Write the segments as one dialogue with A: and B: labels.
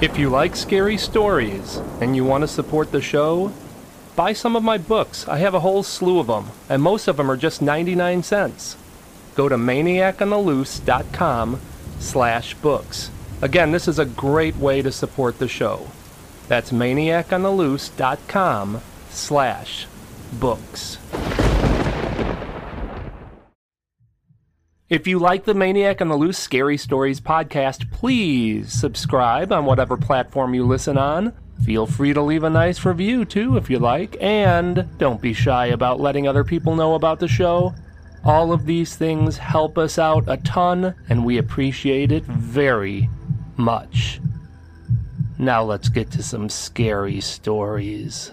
A: If you like scary stories and you want to support the show, buy some of my books. I have a whole slew of them, and most of them are just 99 cents. Go to maniacontheloose.com slash books. Again, this is a great way to support the show. That's maniacontheloose.com slash books. If you like the Maniac on the Loose Scary Stories podcast, please subscribe on whatever platform you listen on. Feel free to leave a nice review too if you like, and don't be shy about letting other people know about the show. All of these things help us out a ton, and we appreciate it very much. Now let's get to some scary stories.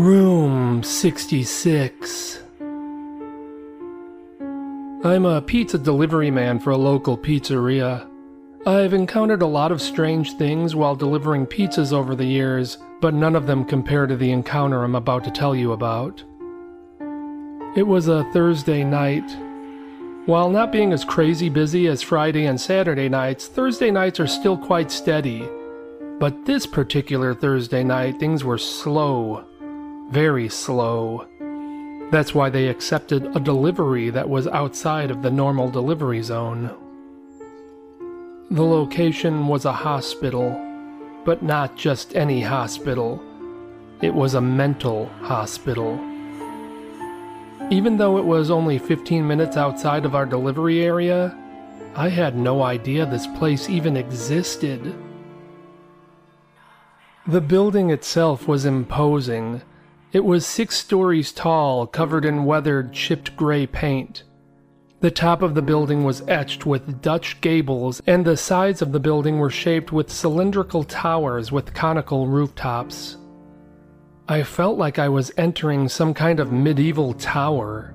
A: Room 66. I'm a pizza delivery man for a local pizzeria. I've encountered a lot of strange things while delivering pizzas over the years, but none of them compare to the encounter I'm about to tell you about. It was a Thursday night. While not being as crazy busy as Friday and Saturday nights, Thursday nights are still quite steady. But this particular Thursday night, things were slow very slow. That's why they accepted a delivery that was outside of the normal delivery zone. The location was a hospital, but not just any hospital. It was a mental hospital. Even though it was only 15 minutes outside of our delivery area, I had no idea this place even existed. The building itself was imposing it was six stories tall, covered in weathered, chipped gray paint. The top of the building was etched with Dutch gables, and the sides of the building were shaped with cylindrical towers with conical rooftops. I felt like I was entering some kind of medieval tower.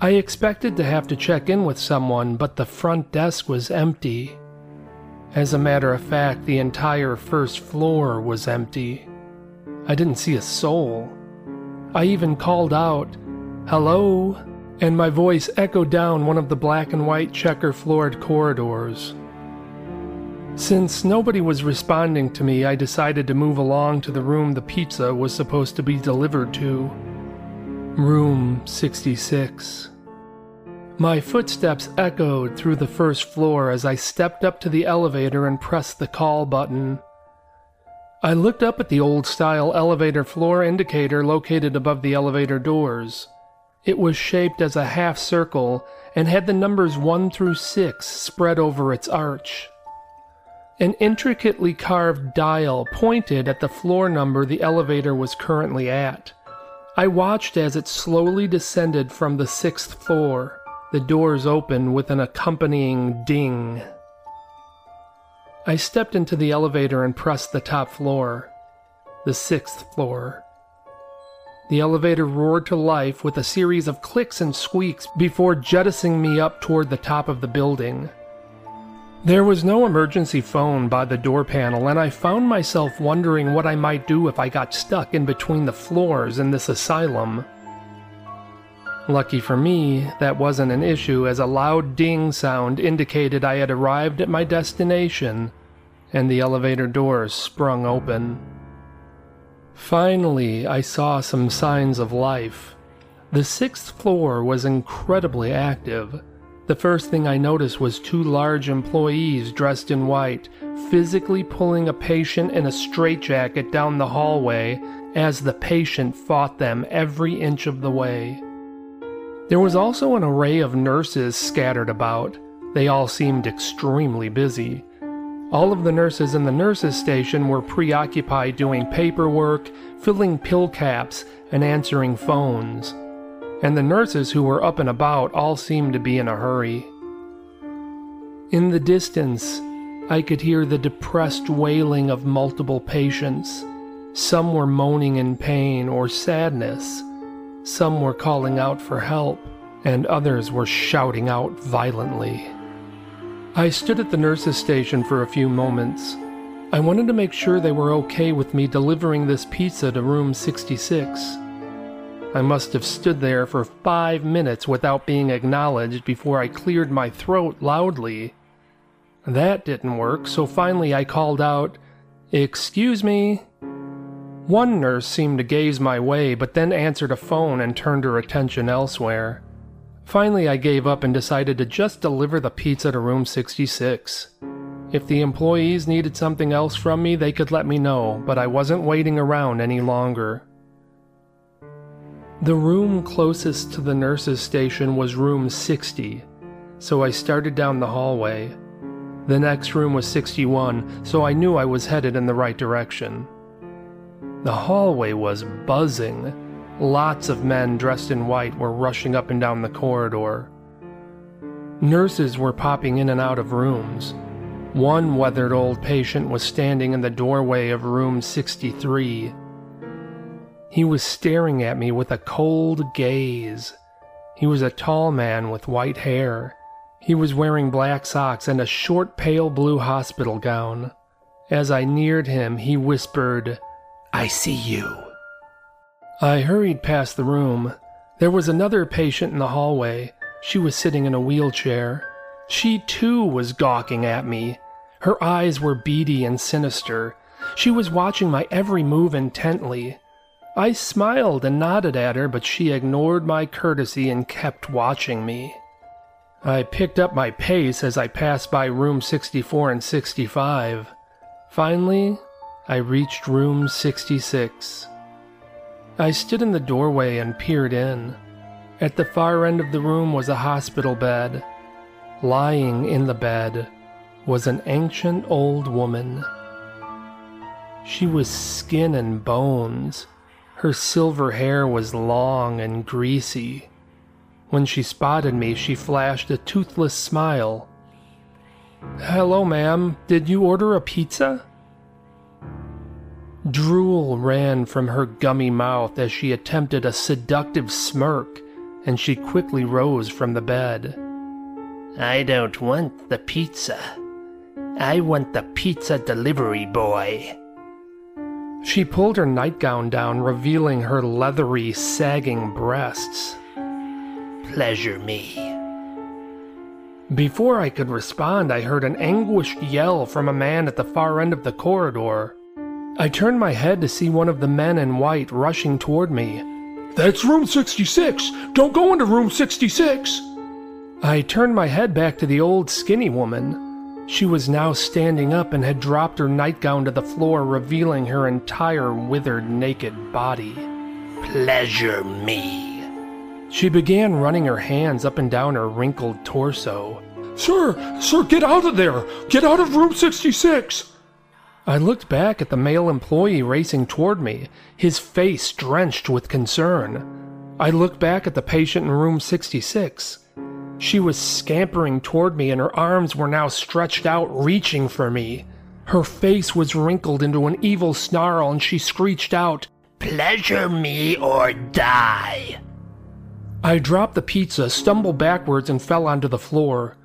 A: I expected to have to check in with someone, but the front desk was empty. As a matter of fact, the entire first floor was empty. I didn't see a soul. I even called out, Hello? And my voice echoed down one of the black and white checker floored corridors. Since nobody was responding to me, I decided to move along to the room the pizza was supposed to be delivered to. Room 66. My footsteps echoed through the first floor as I stepped up to the elevator and pressed the call button. I looked up at the old style elevator floor indicator located above the elevator doors. It was shaped as a half circle and had the numbers 1 through 6 spread over its arch. An intricately carved dial pointed at the floor number the elevator was currently at. I watched as it slowly descended from the sixth floor. The doors opened with an accompanying ding. I stepped into the elevator and pressed the top floor, the sixth floor. The elevator roared to life with a series of clicks and squeaks before jettisoning me up toward the top of the building. There was no emergency phone by the door panel, and I found myself wondering what I might do if I got stuck in between the floors in this asylum. Lucky for me, that wasn't an issue as a loud ding sound indicated I had arrived at my destination and the elevator doors sprung open. Finally, I saw some signs of life. The sixth floor was incredibly active. The first thing I noticed was two large employees dressed in white, physically pulling a patient in a straitjacket down the hallway as the patient fought them every inch of the way. There was also an array of nurses scattered about. They all seemed extremely busy. All of the nurses in the nurses' station were preoccupied doing paperwork, filling pill caps, and answering phones. And the nurses who were up and about all seemed to be in a hurry. In the distance, I could hear the depressed wailing of multiple patients. Some were moaning in pain or sadness. Some were calling out for help, and others were shouting out violently. I stood at the nurse's station for a few moments. I wanted to make sure they were okay with me delivering this pizza to room 66. I must have stood there for five minutes without being acknowledged before I cleared my throat loudly. That didn't work, so finally I called out, Excuse me. One nurse seemed to gaze my way, but then answered a phone and turned her attention elsewhere. Finally, I gave up and decided to just deliver the pizza to room 66. If the employees needed something else from me, they could let me know, but I wasn't waiting around any longer. The room closest to the nurse's station was room 60, so I started down the hallway. The next room was 61, so I knew I was headed in the right direction. The hallway was buzzing. Lots of men dressed in white were rushing up and down the corridor. Nurses were popping in and out of rooms. One weathered old patient was standing in the doorway of room 63. He was staring at me with a cold gaze. He was a tall man with white hair. He was wearing black socks and a short pale blue hospital gown. As I neared him, he whispered, I see you. I hurried past the room. There was another patient in the hallway. She was sitting in a wheelchair. She too was gawking at me. Her eyes were beady and sinister. She was watching my every move intently. I smiled and nodded at her, but she ignored my courtesy and kept watching me. I picked up my pace as I passed by room 64 and 65. Finally, I reached room 66. I stood in the doorway and peered in. At the far end of the room was a hospital bed. Lying in the bed was an ancient old woman. She was skin and bones. Her silver hair was long and greasy. When she spotted me, she flashed a toothless smile. Hello, ma'am. Did you order a pizza? Drool ran from her gummy mouth as she attempted a seductive smirk, and she quickly rose from the bed.
B: I don't want the pizza. I want the pizza delivery boy.
A: She pulled her nightgown down, revealing her leathery, sagging breasts.
B: Pleasure me.
A: Before I could respond, I heard an anguished yell from a man at the far end of the corridor. I turned my head to see one of the men in white rushing toward me.
C: That's room 66! Don't go into room 66!
A: I turned my head back to the old skinny woman. She was now standing up and had dropped her nightgown to the floor, revealing her entire withered, naked body.
B: Pleasure me.
A: She began running her hands up and down her wrinkled torso.
C: Sir, sir, get out of there! Get out of room 66!
A: I looked back at the male employee racing toward me, his face drenched with concern. I looked back at the patient in room 66. She was scampering toward me, and her arms were now stretched out, reaching for me. Her face was wrinkled into an evil snarl, and she screeched out,
B: Pleasure me or die.
A: I dropped the pizza, stumbled backwards, and fell onto the floor.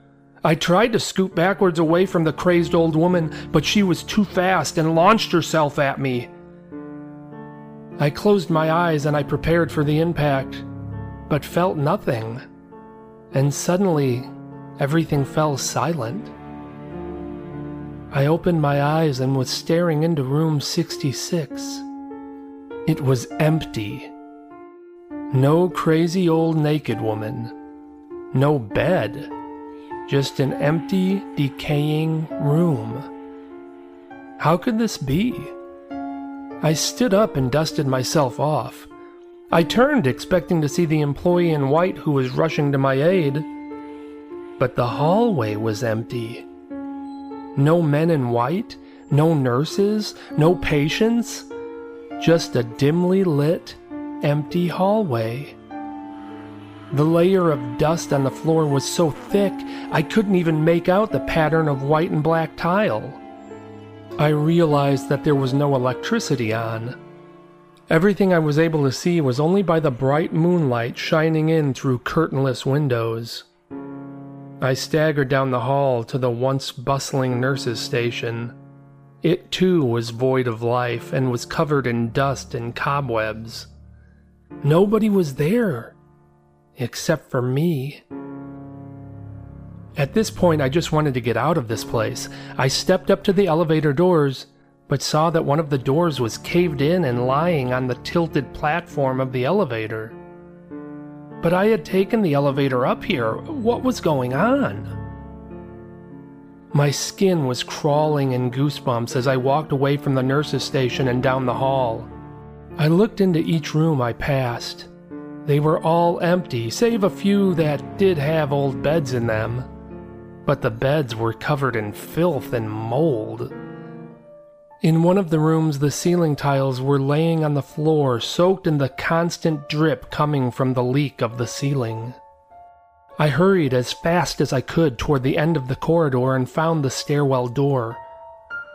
A: I tried to scoot backwards away from the crazed old woman, but she was too fast and launched herself at me. I closed my eyes and I prepared for the impact, but felt nothing. And suddenly, everything fell silent. I opened my eyes and was staring into room 66. It was empty. No crazy old naked woman. No bed just an empty, decaying room. How could this be? I stood up and dusted myself off. I turned, expecting to see the employee in white who was rushing to my aid. But the hallway was empty. No men in white, no nurses, no patients, just a dimly lit, empty hallway. The layer of dust on the floor was so thick I couldn't even make out the pattern of white and black tile. I realized that there was no electricity on. Everything I was able to see was only by the bright moonlight shining in through curtainless windows. I staggered down the hall to the once bustling nurses' station. It too was void of life and was covered in dust and cobwebs. Nobody was there, except for me. At this point, I just wanted to get out of this place. I stepped up to the elevator doors but saw that one of the doors was caved in and lying on the tilted platform of the elevator. But I had taken the elevator up here. What was going on? My skin was crawling in goosebumps as I walked away from the nurse's station and down the hall. I looked into each room I passed. They were all empty, save a few that did have old beds in them. But the beds were covered in filth and mold. In one of the rooms, the ceiling tiles were laying on the floor, soaked in the constant drip coming from the leak of the ceiling. I hurried as fast as I could toward the end of the corridor and found the stairwell door.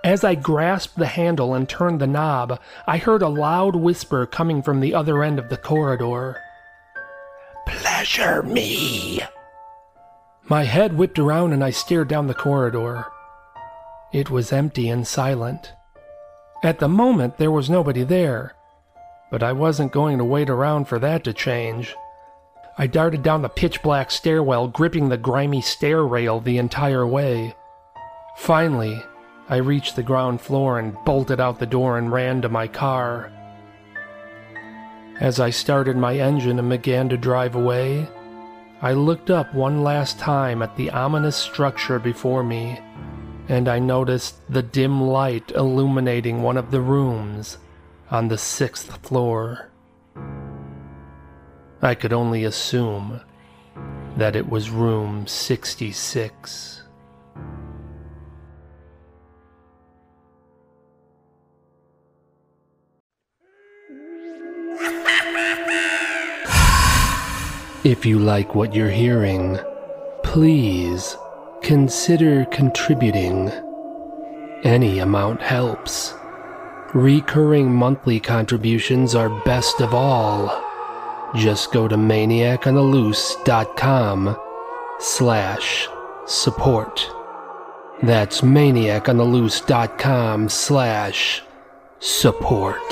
A: As I grasped the handle and turned the knob, I heard a loud whisper coming from the other end of the corridor.
B: Pleasure me.
A: My head whipped around and I stared down the corridor. It was empty and silent. At the moment, there was nobody there, but I wasn't going to wait around for that to change. I darted down the pitch black stairwell, gripping the grimy stair rail the entire way. Finally, I reached the ground floor and bolted out the door and ran to my car. As I started my engine and began to drive away, I looked up one last time at the ominous structure before me and I noticed the dim light illuminating one of the rooms on the sixth floor. I could only assume that it was room 66. If you like what you're hearing, please consider contributing. Any amount helps. Recurring monthly contributions are best of all. Just go to maniacontheloose.com slash support. That's maniacontheloose.com slash support.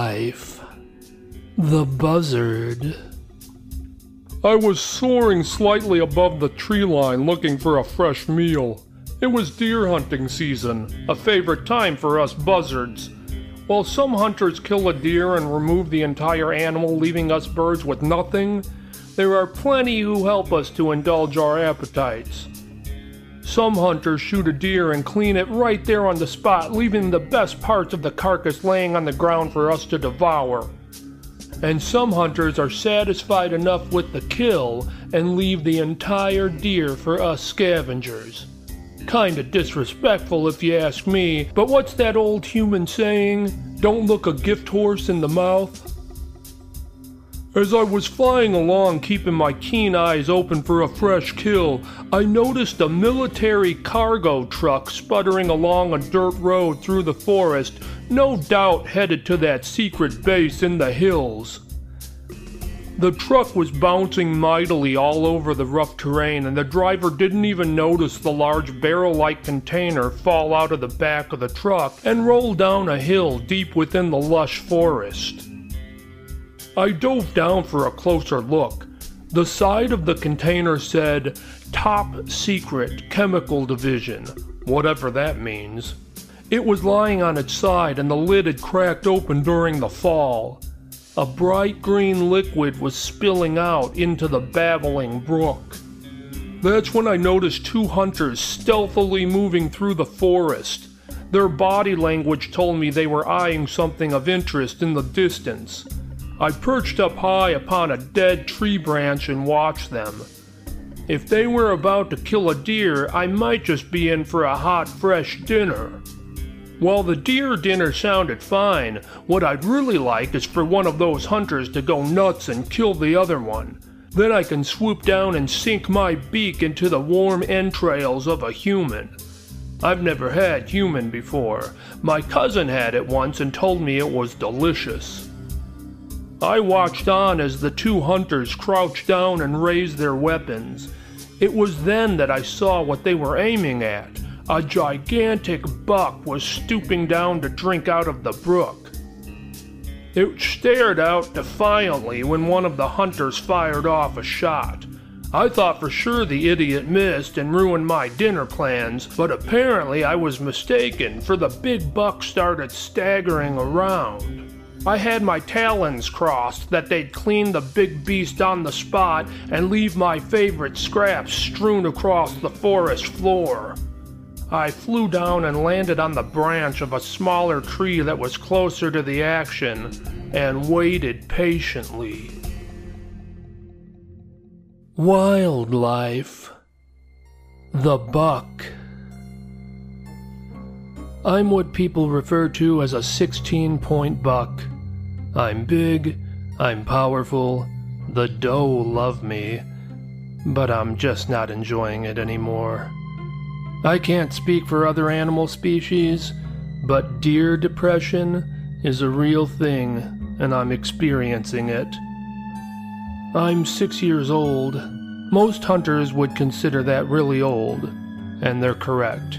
A: Wildlife. The buzzard.
C: I was soaring slightly above the tree line looking for a fresh meal. It was deer hunting season, a favorite time for us buzzards. While some hunters kill a deer and remove the entire animal, leaving us birds with nothing, there are plenty who help us to indulge our appetites. Some hunters shoot a deer and clean it right there on the spot, leaving the best parts of the carcass laying on the ground for us to devour. And some hunters are satisfied enough with the kill and leave the entire deer for us scavengers. Kinda disrespectful if you ask me, but what's that old human saying? Don't look a gift horse in the mouth? As I was flying along, keeping my keen eyes open for a fresh kill, I noticed a military cargo truck sputtering along a dirt road through the forest, no doubt headed to that secret base in the hills. The truck was bouncing mightily all over the rough terrain, and the driver didn't even notice the large barrel like container fall out of the back of the truck and roll down a hill deep within the lush forest. I dove down for a closer look. The side of the container said Top Secret Chemical Division, whatever that means. It was lying on its side and the lid had cracked open during the fall.
A: A bright green liquid was spilling out into the babbling brook. That's when I noticed two hunters stealthily moving through the forest. Their body language told me they were eyeing something of interest in the distance. I perched up high upon a dead tree branch and watched them. If they were about to kill a deer, I might just be in for a hot, fresh dinner. While the deer dinner sounded fine, what I'd really like is for one of those hunters to go nuts and kill the other one. Then I can swoop down and sink my beak into the warm entrails of a human. I've never had human before. My cousin had it once and told me it was delicious. I watched on as the two hunters crouched down and raised their weapons. It was then that I saw what they were aiming at. A gigantic buck was stooping down to drink out of the brook. It stared out defiantly when one of the hunters fired off a shot. I thought for sure the idiot missed and ruined my dinner plans, but apparently I was mistaken, for the big buck started staggering around. I had my talons crossed that they'd clean the big beast on the spot and leave my favorite scraps strewn across the forest floor. I flew down and landed on the branch of a smaller tree that was closer to the action and waited patiently. Wildlife. The buck. I'm what people refer to as a 16 point buck. I'm big, I'm powerful, the doe love me, but I'm just not enjoying it anymore. I can't speak for other animal species, but deer depression is a real thing, and I'm experiencing it. I'm six years old. Most hunters would consider that really old, and they're correct.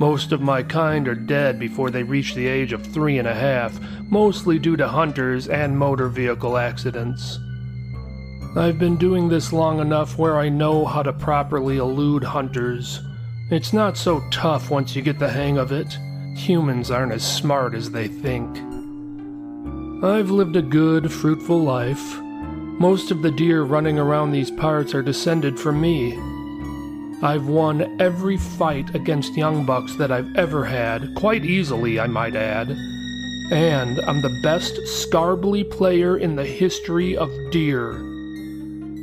A: Most of my kind are dead before they reach the age of three and a half, mostly due to hunters and motor vehicle accidents. I've been doing this long enough where I know how to properly elude hunters. It's not so tough once you get the hang of it. Humans aren't as smart as they think. I've lived a good, fruitful life. Most of the deer running around these parts are descended from me. I've won every fight against young bucks that I've ever had, quite easily, I might add. And I'm the best Scarbly player in the history of deer.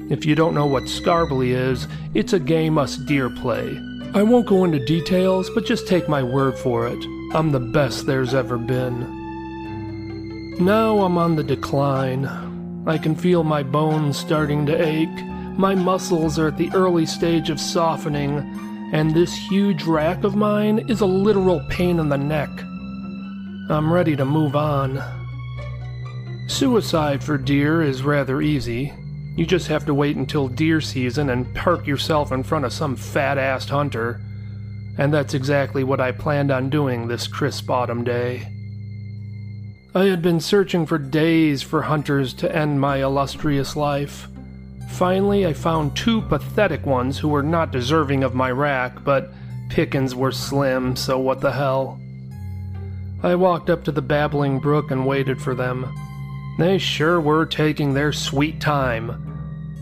A: If you don't know what Scarbly is, it's a game us deer play. I won't go into details, but just take my word for it. I'm the best there's ever been. Now I'm on the decline. I can feel my bones starting to ache. My muscles are at the early stage of softening, and this huge rack of mine is a literal pain in the neck. I'm ready to move on. Suicide for deer is rather easy. You just have to wait until deer season and park yourself in front of some fat assed hunter. And that's exactly what I planned on doing this crisp autumn day. I had been searching for days for hunters to end my illustrious life. Finally, I found two pathetic ones who were not deserving of my rack, but pickings were slim, so what the hell. I walked up to the babbling brook and waited for them. They sure were taking their sweet time.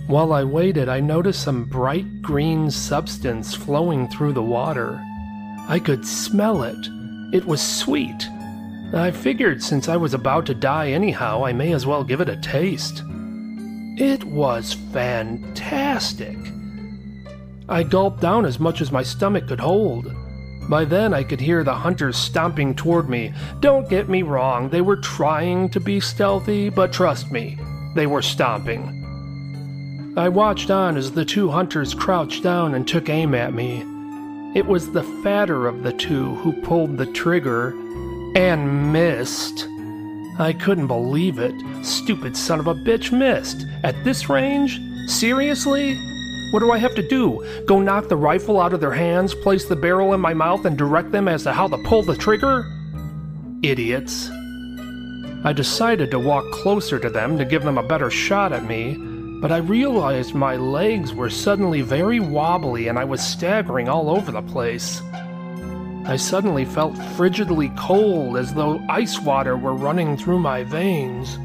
A: While I waited, I noticed some bright green substance flowing through the water. I could smell it. It was sweet. I figured since I was about to die anyhow, I may as well give it a taste. It was fantastic. I gulped down as much as my stomach could hold. By then, I could hear the hunters stomping toward me. Don't get me wrong, they were trying to be stealthy, but trust me, they were stomping. I watched on as the two hunters crouched down and took aim at me. It was the fatter of the two who pulled the trigger and missed. I couldn't believe it. Stupid son of a bitch missed. At this range? Seriously? What do I have to do? Go knock the rifle out of their hands, place the barrel in my mouth, and direct them as to how to pull the trigger? Idiots. I decided to walk closer to them to give them a better shot at me, but I realized my legs were suddenly very wobbly and I was staggering all over the place. I suddenly felt frigidly cold as though ice water were running through my veins.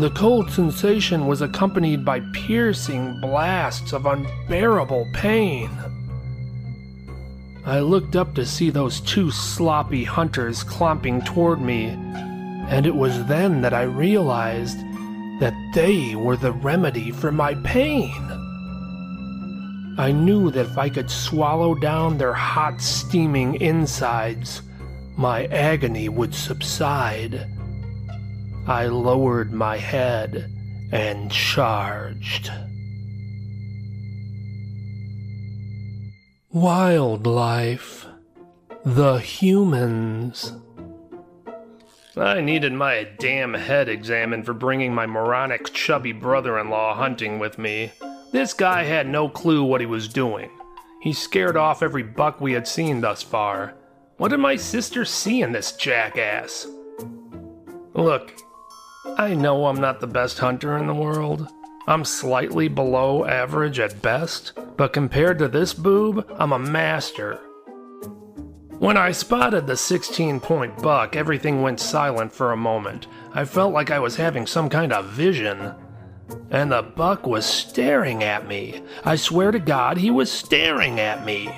D: The cold sensation was accompanied by piercing blasts of unbearable pain. I looked up to see those two sloppy hunters clomping toward me, and it was then that I realized that they were the remedy for my pain. I knew that if I could swallow down their hot, steaming insides, my agony would subside. I lowered my head and charged. Wildlife. The humans.
A: I needed my damn head examined for bringing my moronic, chubby brother in law hunting with me. This guy had no clue what he was doing. He scared off every buck we had seen thus far. What did my sister see in this jackass? Look, I know I'm not the best hunter in the world. I'm slightly below average at best, but compared to this boob, I'm a master. When I spotted the 16 point buck, everything went silent for a moment. I felt like I was having some kind of vision. And the buck was staring at me. I swear to God, he was staring at me.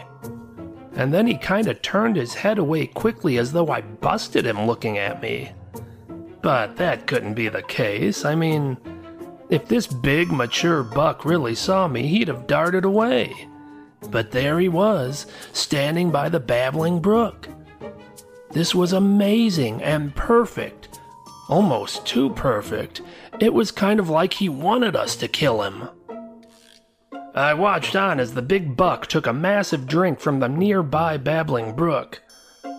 A: And then he kind of turned his head away quickly as though I busted him looking at me. But that couldn't be the case. I mean, if this big, mature buck really saw me, he'd have darted away. But there he was, standing by the babbling brook. This was amazing and perfect. Almost too perfect. It was kind of like he wanted us to kill him. I watched on as the big buck took a massive drink from the nearby babbling brook.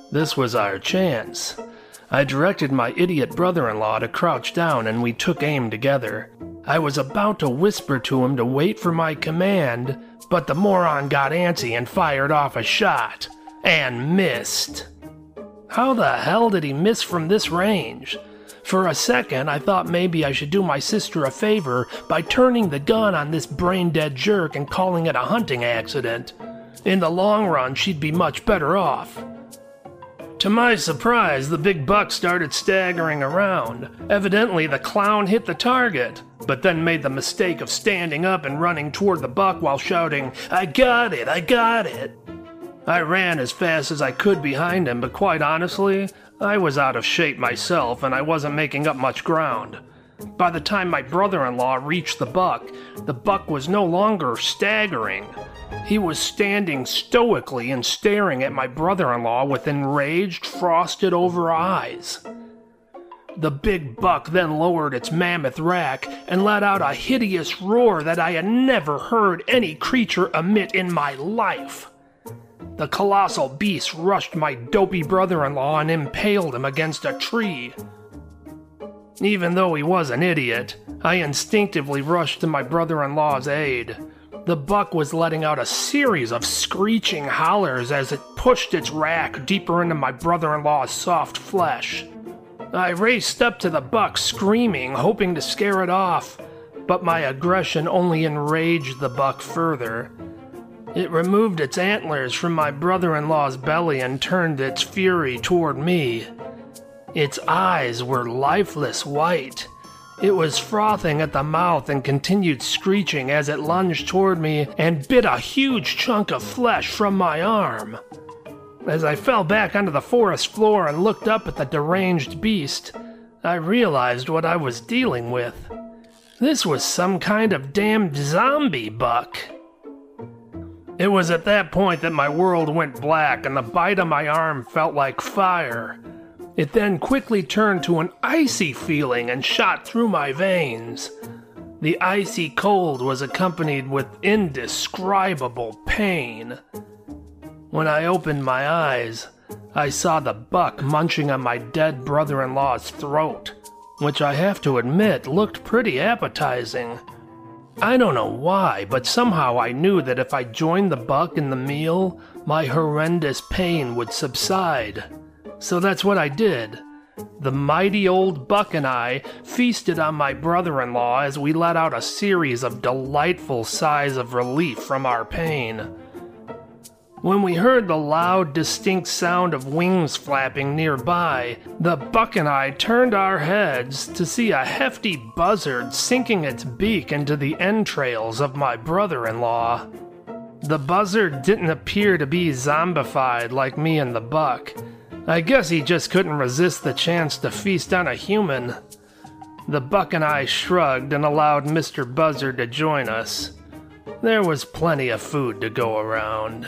A: This was our chance. I directed my idiot brother in law to crouch down and we took aim together. I was about to whisper to him to wait for my command but the moron got antsy and fired off a shot. And missed. How the hell did he miss from this range? For a second, I thought maybe I should do my sister a favor by turning the gun on this brain dead jerk and calling it a hunting accident. In the long run, she'd be much better off. To my surprise, the big buck started staggering around. Evidently, the clown hit the target, but then made the mistake of standing up and running toward the buck while shouting, I got it, I got it. I ran as fast as I could behind him, but quite honestly, I was out of shape myself and I wasn't making up much ground. By the time my brother in law reached the buck, the buck was no longer staggering. He was standing stoically and staring at my brother in law with enraged, frosted over eyes. The big buck then lowered its mammoth rack and let out a hideous roar that I had never heard any creature emit in my life. The colossal beast rushed my dopey brother in law and impaled him against a tree. Even though he was an idiot, I instinctively rushed to my brother in law's aid. The buck was letting out a series of screeching hollers as it pushed its rack deeper into my brother in law's soft flesh. I raced up to the buck, screaming, hoping to scare it off, but my aggression only enraged the buck further. It removed its antlers from my brother in law's belly and turned its fury toward me. Its eyes were lifeless white it was frothing at the mouth and continued screeching as it lunged toward me and bit a huge chunk of flesh from my arm. As I fell back onto the forest floor and looked up at the deranged beast, I realized what I was dealing with. This was some kind of damned zombie buck. It was at that point that my world went black and the bite of my arm felt like fire. It then quickly turned to an icy feeling and shot through my veins. The icy cold was accompanied with indescribable pain. When I opened my eyes, I saw the buck munching on my dead brother in law's throat, which I have to admit looked pretty appetizing. I don't know why, but somehow I knew that if I joined the buck in the meal, my horrendous pain would subside. So that's what I did. The mighty old buck and I feasted on my brother in law as we let out a series of delightful sighs of relief from our pain. When we heard the loud, distinct sound of wings flapping nearby, the buck and I turned our heads to see a hefty buzzard sinking its beak into the entrails of my brother in law. The buzzard didn't appear to be zombified like me and the buck. I guess he just couldn't resist the chance to feast on a human. The buck and I shrugged and allowed Mr. Buzzard to join us. There was plenty of food to go around.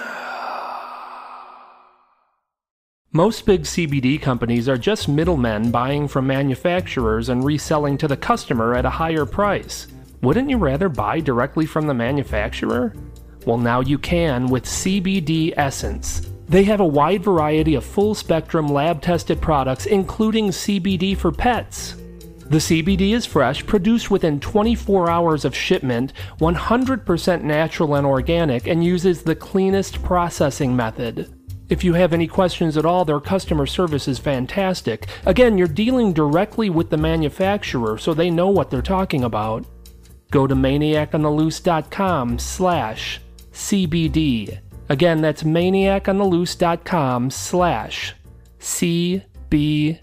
A: Most big CBD companies are just middlemen buying from manufacturers and reselling to the customer at a higher price. Wouldn't you rather buy directly from the manufacturer? Well, now you can with CBD Essence. They have a wide variety of full spectrum lab tested products, including CBD for pets. The CBD is fresh, produced within 24 hours of shipment, 100% natural and organic, and uses the cleanest processing method. If you have any questions at all, their customer service is fantastic. Again, you're dealing directly with the manufacturer, so they know what they're talking about. Go to maniacontheloose.com slash CBD. Again, that's maniacontheloose.com slash CBD.